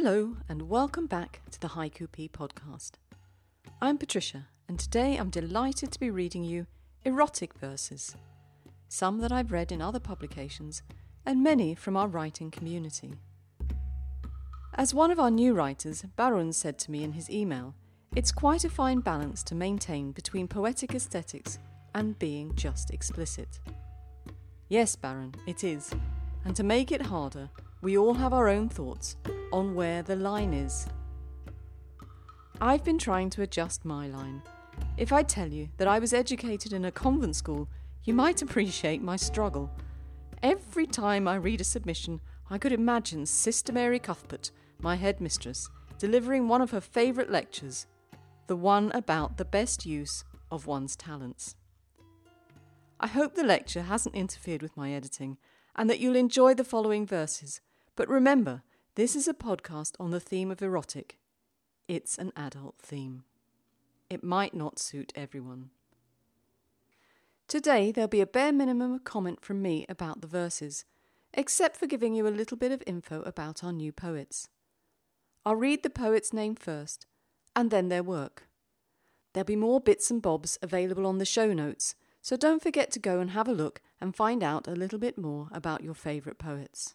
Hello, and welcome back to the Haiku Pea podcast. I'm Patricia, and today I'm delighted to be reading you erotic verses, some that I've read in other publications, and many from our writing community. As one of our new writers, Barun, said to me in his email, it's quite a fine balance to maintain between poetic aesthetics and being just explicit. Yes, Barun, it is. And to make it harder, we all have our own thoughts on where the line is. I've been trying to adjust my line. If I tell you that I was educated in a convent school, you might appreciate my struggle. Every time I read a submission, I could imagine Sister Mary Cuthbert, my headmistress, delivering one of her favourite lectures, the one about the best use of one's talents. I hope the lecture hasn't interfered with my editing and that you'll enjoy the following verses. But remember, this is a podcast on the theme of erotic. It's an adult theme. It might not suit everyone. Today, there'll be a bare minimum of comment from me about the verses, except for giving you a little bit of info about our new poets. I'll read the poet's name first, and then their work. There'll be more bits and bobs available on the show notes, so don't forget to go and have a look and find out a little bit more about your favourite poets.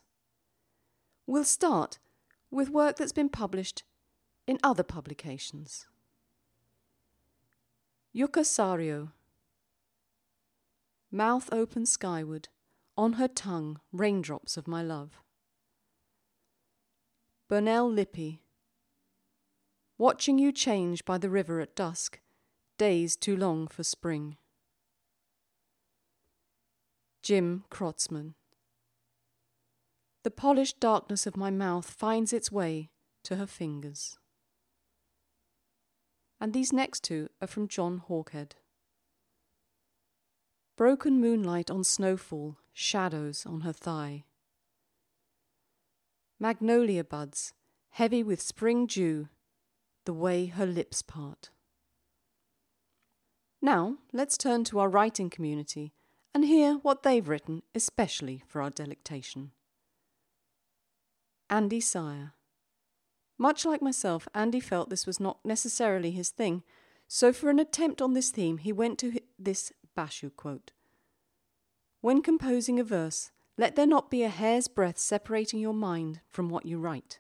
We'll start with work that's been published in other publications. Yuka Sario. Mouth open skyward, on her tongue raindrops of my love. Burnell Lippy. Watching you change by the river at dusk, days too long for spring. Jim Krotzman. The polished darkness of my mouth finds its way to her fingers. And these next two are from John Hawkhead. Broken moonlight on snowfall, shadows on her thigh. Magnolia buds, heavy with spring dew, the way her lips part. Now, let's turn to our writing community and hear what they've written especially for our delectation. Andy Sire. Much like myself, Andy felt this was not necessarily his thing, so for an attempt on this theme, he went to this Basho quote When composing a verse, let there not be a hair's breadth separating your mind from what you write.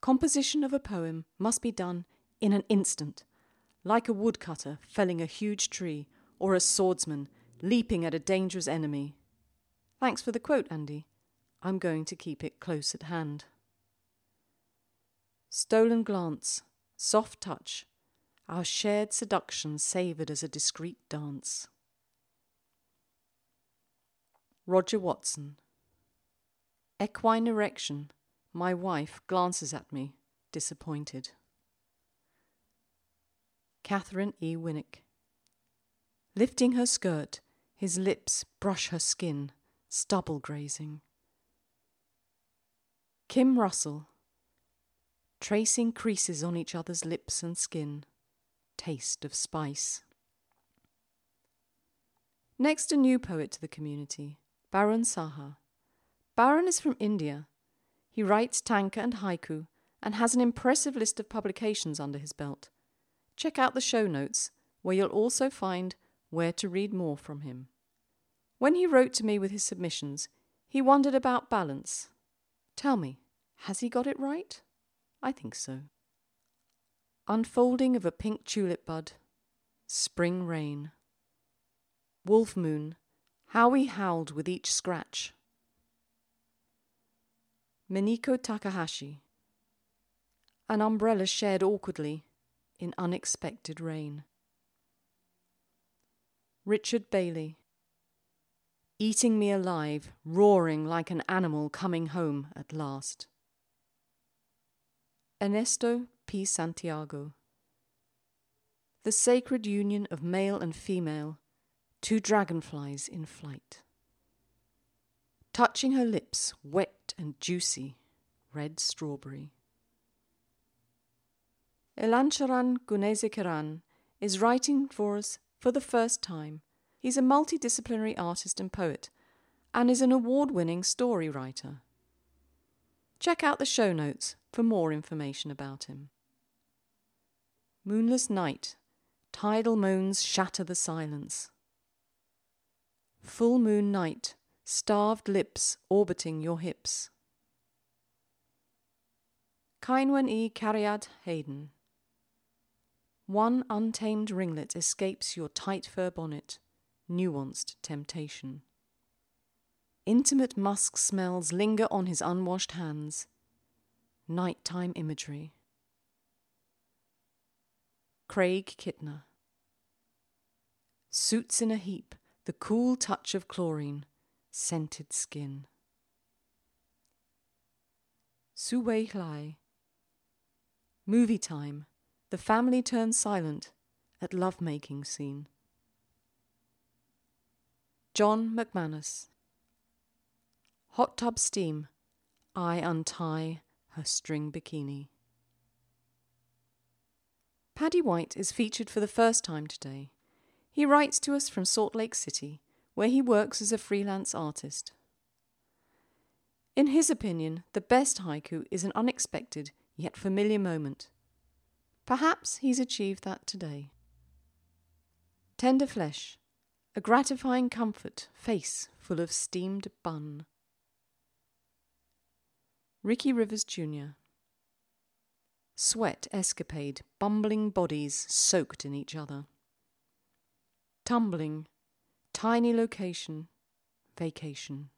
Composition of a poem must be done in an instant, like a woodcutter felling a huge tree or a swordsman leaping at a dangerous enemy. Thanks for the quote, Andy. I'm going to keep it close at hand. Stolen glance, soft touch, our shared seduction savoured as a discreet dance. Roger Watson. Equine erection, my wife glances at me, disappointed. Catherine E. Winnick. Lifting her skirt, his lips brush her skin, stubble grazing. Kim Russell, tracing creases on each other's lips and skin, taste of spice. Next, a new poet to the community, Barun Saha. Barun is from India. He writes tanka and haiku and has an impressive list of publications under his belt. Check out the show notes, where you'll also find where to read more from him. When he wrote to me with his submissions, he wondered about balance. Tell me, has he got it right? I think so. Unfolding of a pink tulip bud, spring rain. Wolf moon, how we howled with each scratch. Miniko Takahashi. An umbrella shared awkwardly in unexpected rain. Richard Bailey. Eating me alive, roaring like an animal coming home at last. Ernesto P. Santiago. The sacred union of male and female, two dragonflies in flight. Touching her lips, wet and juicy, red strawberry. Elancharan Gunesekharan is writing for us for the first time. He's a multidisciplinary artist and poet, and is an award winning story writer. Check out the show notes for more information about him. Moonless night, tidal moans shatter the silence. Full moon night, starved lips orbiting your hips. Ceinwen e Hayden. One untamed ringlet escapes your tight fur bonnet, nuanced temptation. Intimate musk smells linger on his unwashed hands. Nighttime imagery. Craig Kittner. Suits in a heap, the cool touch of chlorine, scented skin. Su Wei Hlai. Movie time. The family turns silent at lovemaking scene. John McManus. Hot tub steam. I untie her string bikini. Paddy White is featured for the first time today. He writes to us from Salt Lake City, where he works as a freelance artist. In his opinion, the best haiku is an unexpected yet familiar moment. Perhaps he's achieved that today. Tender flesh, a gratifying comfort, face full of steamed bun. Ricky Rivers Jr. Sweat escapade, bumbling bodies soaked in each other. Tumbling, tiny location, vacation.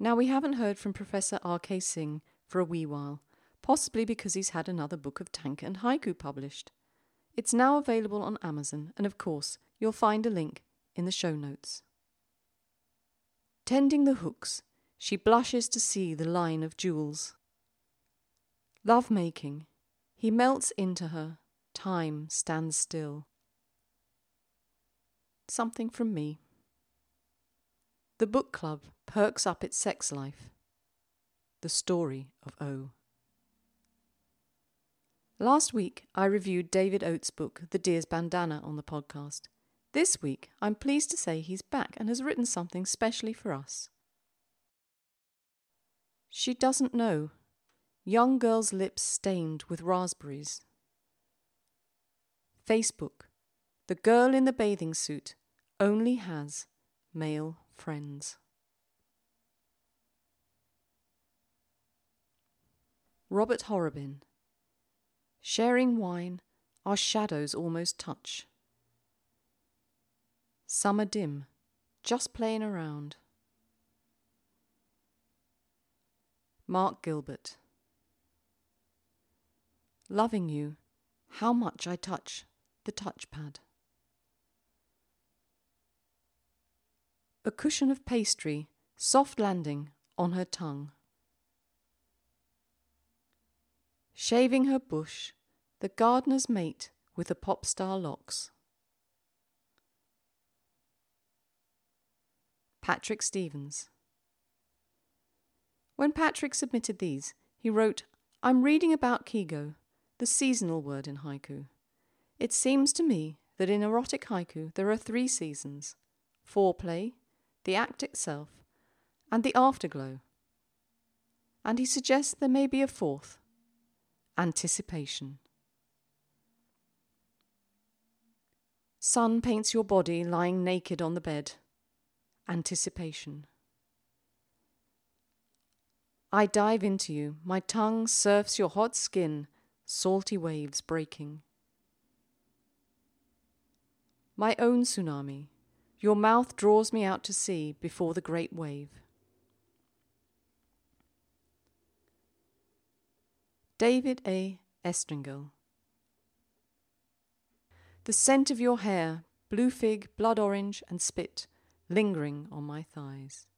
Now, we haven't heard from Professor R.K. Singh for a wee while, possibly because he's had another book of tanka and haiku published. It's now available on Amazon, and of course, you'll find a link in the show notes. Tending the hooks, she blushes to see the line of jewels. Love making, he melts into her, time stands still. Something from me. The book club perks up its sex life. The story of O. Last week, I reviewed David Oates' book, The Deer's Bandana, on the podcast. This week, I'm pleased to say he's back and has written something specially for us. She doesn't know. Young girl's lips stained with raspberries. Facebook. The girl in the bathing suit only has male friends. Robert Horrobin. Sharing wine, our shadows almost touch. Summer dim, just playing around. Mark Gilbert. Loving you, how much I touch the touchpad. A cushion of pastry, soft landing on her tongue. Shaving her bush, the gardener's mate with the pop star locks. Patrick Stevens. When Patrick submitted these, he wrote, I'm reading about Kigo, the seasonal word in haiku. It seems to me that in erotic haiku there are three seasons foreplay, the act itself, and the afterglow. And he suggests there may be a fourth anticipation. Sun paints your body lying naked on the bed. Anticipation. I dive into you, my tongue surfs your hot skin, salty waves breaking. My own tsunami, your mouth draws me out to sea before the great wave. David A. Estringel. The scent of your hair, blue fig, blood orange, and spit, lingering on my thighs.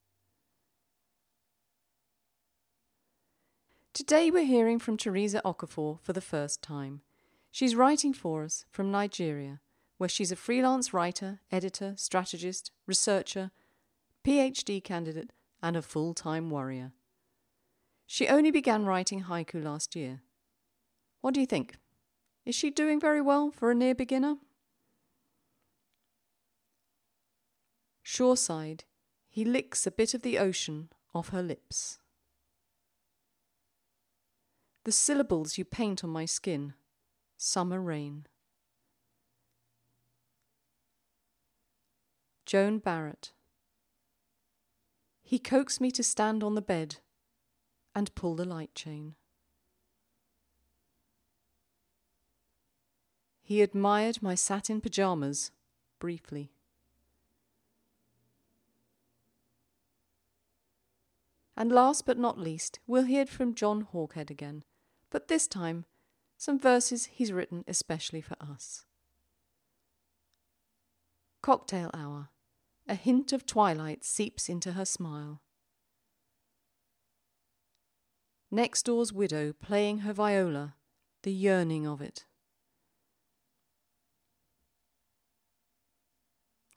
Today we're hearing from Teresa Okafor for the first time. She's writing for us from Nigeria, where she's a freelance writer, editor, strategist, researcher, PhD candidate, and a full time warrior. She only began writing haiku last year. What do you think? Is she doing very well for a near beginner? Shoreside, he licks a bit of the ocean off her lips. The syllables you paint on my skin, summer rain. Joan Barrett. He coaxed me to stand on the bed and pull the light chain. He admired my satin pyjamas briefly. And last but not least, we'll hear from John Hawkhead again, but this time some verses he's written especially for us. Cocktail hour. A hint of twilight seeps into her smile. Next door's widow playing her viola, the yearning of it.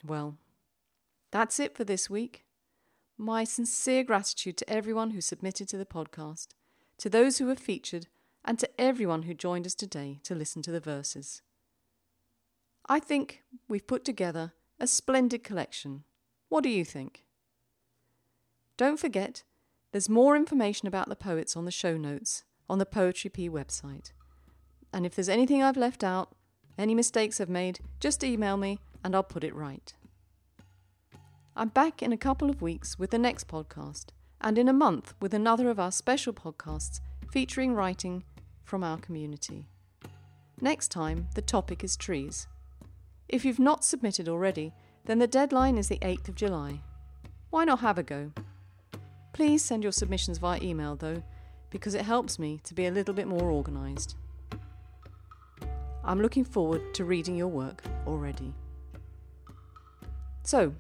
Well, that's it for this week. My sincere gratitude to everyone who submitted to the podcast, to those who were featured, and to everyone who joined us today to listen to the verses. I think we've put together a splendid collection. What do you think? Don't forget, there's more information about the poets on the show notes on the Poetry Pea website. And if there's anything I've left out, any mistakes I've made, just email me and I'll put it right. I'm back in a couple of weeks with the next podcast, and in a month with another of our special podcasts featuring writing from our community. Next time, the topic is trees. If you've not submitted already, then the deadline is the 8th of July. Why not have a go? Please send your submissions via email though, because it helps me to be a little bit more organised. I'm looking forward to reading your work already. So,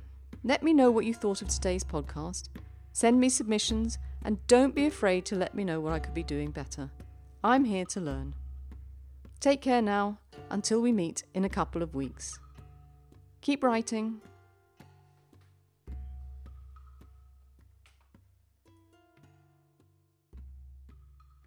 let me know what you thought of today's podcast. Send me submissions and don't be afraid to let me know what I could be doing better. I'm here to learn. Take care now until we meet in a couple of weeks. Keep writing.